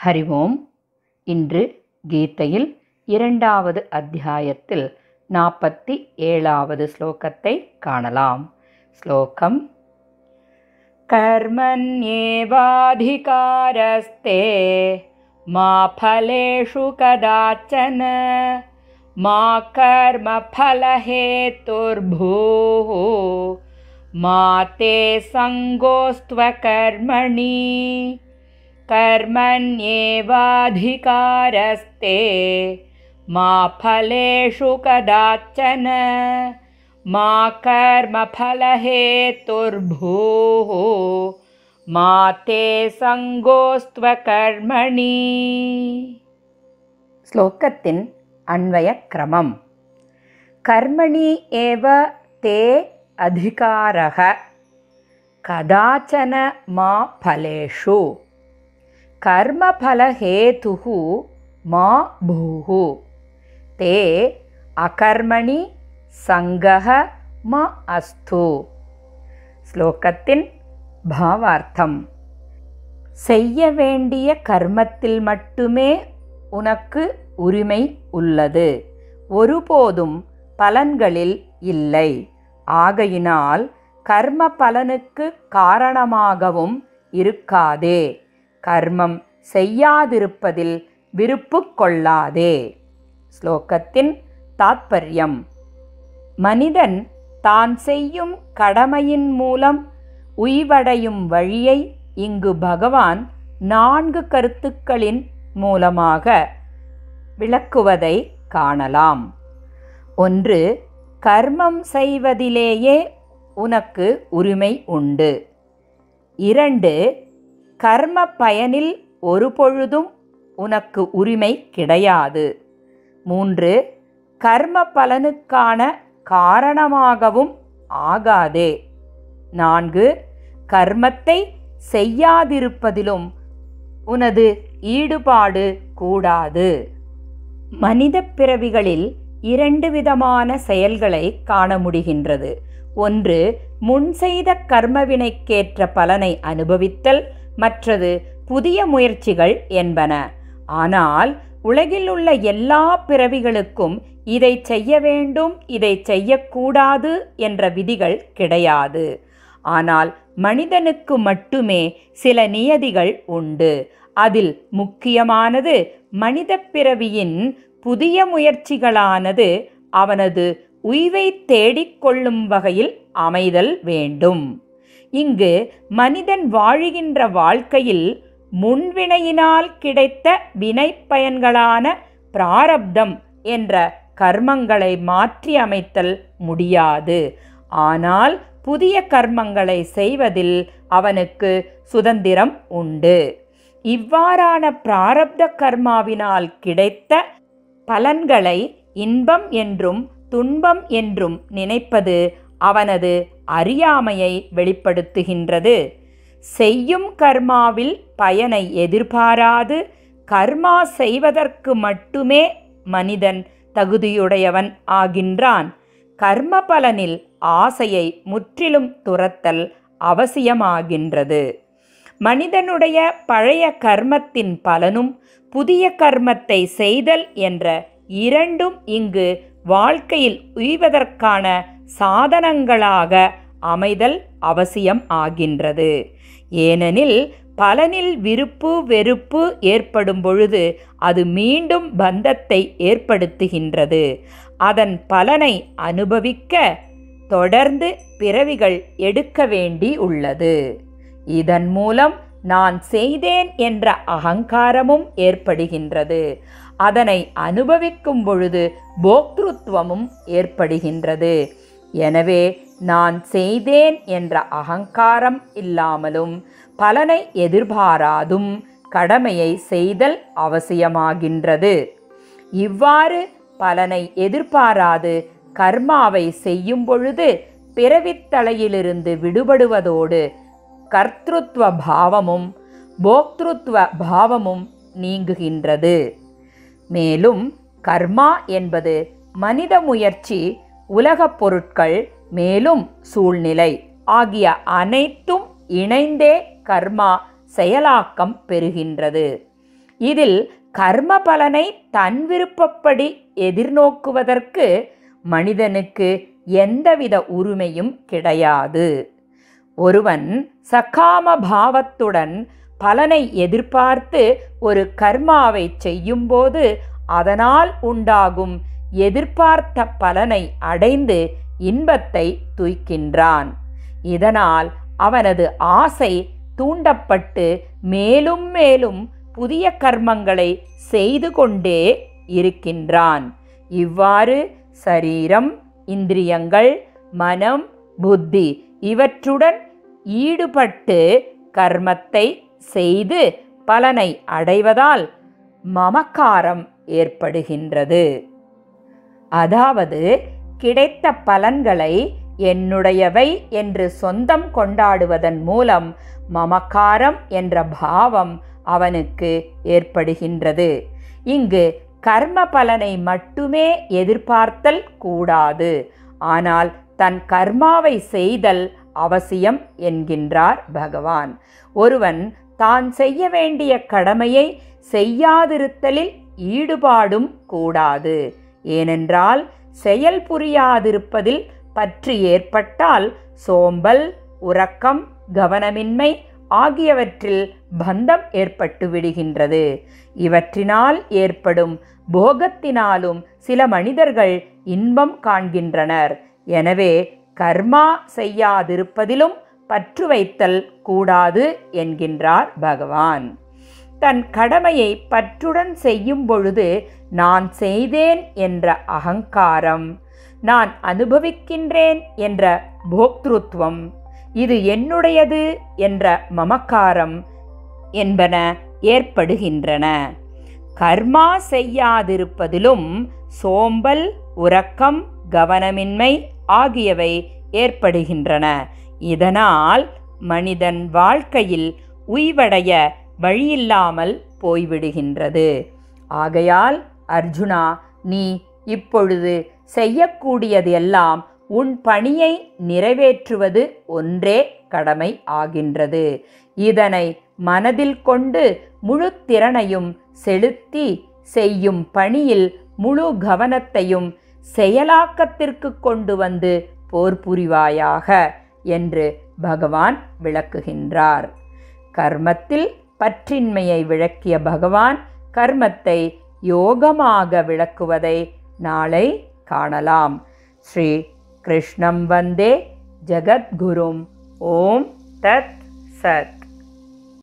ஹரி ஓம் இன்று கீதையில் இரண்டாவது அத்தியாயத்தில் நாற்பத்தி ஏழாவது ஸ்லோகத்தை காணலாம் ஸ்லோகம் कर्मण्येवाधिकारस्ते मा फलेषु कदाचन मा कर्मफलहेतुर्भूः मा ते सङ्गोस्त्वकर्मणि कर्मण्येवाधिकारस्ते मा फलेषु कदाचन मा कर्मफलहेतुर्भूः मा ते सङ्गोस्त्वकर्मणि ஸ்லோகத்தின் அன்வய கிரமம் கர்மணி ஏவ தே அதிகாரக கதாச்சன மா ஃபலேஷு கர்மஃலஹேதுः மா பூஹு. தே அகர்மணி சங்கஹ ம அஸ்து. ஸ்லோகத்தின் பாவார்த்தம். செய்ய வேண்டிய கர்மத்தில் மட்டுமே உனக்கு உரிமை உள்ளது. ஒருபோதும் பலன்களில் இல்லை. ஆகையினால் கர்ம பலனுக்கு காரணமாகவும் இருக்காதே. கர்மம் செய்யாதிருப்பதில் விருப்பு கொள்ளாதே ஸ்லோகத்தின் தாத்பரியம். மனிதன் தான் செய்யும் கடமையின் மூலம் உய்வடையும் வழியை இங்கு பகவான் நான்கு கருத்துக்களின் மூலமாக விளக்குவதை காணலாம். ஒன்று கர்மம் செய்வதிலேயே உனக்கு உரிமை உண்டு. இரண்டு கர்ம பயனில் ஒரு பொழுதும் உனக்கு உரிமை கிடையாது. மூன்று கர்ம பலனுக்கான காரணமாகவும் ஆகாதே. நான்கு கர்மத்தை செய்யாதிருப்பதிலும் உனது ஈடுபாடு கூடாது. மனித பிறவிகளில் இரண்டு விதமான செயல்களை காண முடிகின்றது. ஒன்று முன் செய்த கர்மவினைக்கேற்ற பலனை அனுபவித்தல். மற்றது புதிய முயற்சிகள் என்பன. ஆனால் உலகில் உள்ள எல்லா பிறவிகளுக்கும் இதை செய்ய வேண்டும் இதை செய்யக்கூடாது என்ற விதிகள் கிடையாது. ஆனால் மனிதனுக்கு மட்டுமே சில நியதிகள் உண்டு. அதில் முக்கியமானது மனித பிறவியின் புதிய முயற்சிகளானது அவனது உய்வை தேடிக்கொள்ளும் வகையில் அமைதல் வேண்டும். இங்கு மனிதன் வாழுகின்ற வாழ்க்கையில் முன்வினையினால் கிடைத்த வினைப்பயன்களான பிராரப்தம் என்ற கர்மங்களை மாற்றி அமைத்தல் முடியாது. ஆனால் புதிய கர்மங்களை செய்வதில் அவனுக்கு சுதந்திரம் உண்டு. இவ்வாறான பிராரப்த கர்மாவினால் கிடைத்த பலன்களை இன்பம் என்றும் துன்பம் என்றும் நினைப்பது அவனது அறியாமையை வெளிப்படுத்துகின்றது. செய்யும் கர்மாவில் பயனை எதிர்பாராது. கர்மா செய்வதற்கு மட்டுமே மனிதன் தகுதியுடையவன் ஆகின்றான். கர்ம பலனில் ஆசையை முற்றிலும் துரத்தல் அவசியமாகின்றது. மனிதனுடைய பழைய கர்மத்தின் பலனும் புதிய கர்மத்தை செய்தல் என்ற இரண்டும் இங்கு வாழ்க்கையில் உய்வதற்கான சாதனங்களாக அமைதல் அவசியம் ஆகின்றது. ஏனெனில் பலனில் விருப்பு வெறுப்பு ஏற்படும் பொழுது அது மீண்டும் பந்தத்தை ஏற்படுத்துகின்றது. அதன் பலனை அனுபவிக்க தொடர்ந்து பிறவிகள் எடுக்க வேண்டி உள்ளது. இதன் மூலம் நான் செய்தேன் என்ற அகங்காரமும் ஏற்படுகின்றது. அதனை அனுபவிக்கும் பொழுது போக்திருத்துவமும் ஏற்படுகின்றது. எனவே நான் செய்தேன் என்ற அகங்காரம் இல்லாமலும் பலனை எதிர்பாராதும் கடமையை செய்தல் அவசியமாகின்றது. இவ்வாறு பலனை எதிர்பாராது கர்மாவை செய்யும் பொழுது பிறவித்தலையிலிருந்து விடுபடுவதோடு கர்த்திருவ பாவமும் போக்திருத்துவ பாவமும் நீங்குகின்றது. மேலும் கர்மா என்பது மனித முயற்சி உலகப் பொருட்கள் மேலும் சூழ்நிலை. ஆகிய அனைத்தும் இணைந்தே கர்மா செயலாக்கம் பெறுகின்றது. இதில் கர்ம பலனை தன் விருப்பப்படி எதிர்நோக்குவதற்கு மனிதனுக்கு எந்தவித உரிமையும் கிடையாது. ஒருவன் சக்காம பாவத்துடன் பலனை எதிர்பார்த்து ஒரு கர்மாவை செய்யும்போது அதனால் உண்டாகும் எதிர்பார்த்த பலனை அடைந்து இன்பத்தை துய்க்கின்றான். இதனால் அவனது ஆசை தூண்டப்பட்டு மேலும் மேலும் புதிய கர்மங்களை செய்து கொண்டே இருக்கின்றான். இவ்வாறு சரீரம் இந்திரியங்கள் மனம் புத்தி இவற்றுடன் ஈடுபட்டு கர்மத்தை செய்து பலனை அடைவதால் மமக்காரம் ஏற்படுகின்றது. அதாவது கிடைத்த பலன்களை என்னுடையவை என்று சொந்தம் கொண்டாடுவதன் மூலம் மமக்காரம் என்ற பாவம் அவனுக்கு ஏற்படுகின்றது. இங்கு கர்ம பலனை மட்டுமே எதிர்பார்த்தல் கூடாது. ஆனால் தன் கர்மாவை செய்தல் அவசியம் என்கின்றார் பகவான். ஒருவன் தான் செய்ய வேண்டிய கடமையை செய்யாதிருத்தலில் ஈடுபாடும் கூடாது. ஏனென்றால் செயல் புரியாதிருப்பதில் பற்று ஏற்பட்டால் சோம்பல் உறக்கம் கவனமின்மை ஆகியவற்றில் பந்தம் ஏற்பட்டு விடுகின்றது. இவற்றினால் ஏற்படும் போகத்தினாலும் சில மனிதர்கள் இன்பம் காண்கின்றனர். எனவே கர்மா செய்யாதிருப்பதிலும் பற்று வைத்தல் கூடாது என்கின்றார் பகவான். தன் கடமையை பற்றுடன் செய்யும் பொழுது நான் செய்தேன் என்ற அகங்காரம் நான் அனுபவிக்கின்றேன் என்ற போக்திருத்துவம் இது என்னுடையது என்ற மமக்காரம் என்பன ஏற்படுகின்றன. கர்மா செய்யாதிருப்பதிலும் சோம்பல் உறக்கம் கவனமின்மை ஆகியவை ஏற்படுகின்றன. இதனால் மனிதன் வாழ்க்கையில் உய்வடைய வழியில்லாமல் போய்விடுகின்றது. ஆகையால் அர்ஜுனா நீ இப்பொழுது செய்யக்கூடியது எல்லாம் உன் பணியை நிறைவேற்றுவது ஒன்றே கடமை ஆகின்றது. இதனை மனதில் கொண்டு முழு திறனையும் செலுத்தி செய்யும் பணியில் முழு கவனத்தையும் செயலாக்கத்திற்கு கொண்டு வந்து போர் புரிவாயாக என்று பகவான் விளக்குகின்றார். கர்மத்தில் பற்றின்மையை விளக்கிய பகவான் கர்மத்தை யோகமாக விளக்குவதை நாளை காணலாம். ஸ்ரீ கிருஷ்ணம் வந்தே ஜகத்குரும். ஓம் தத் சத்.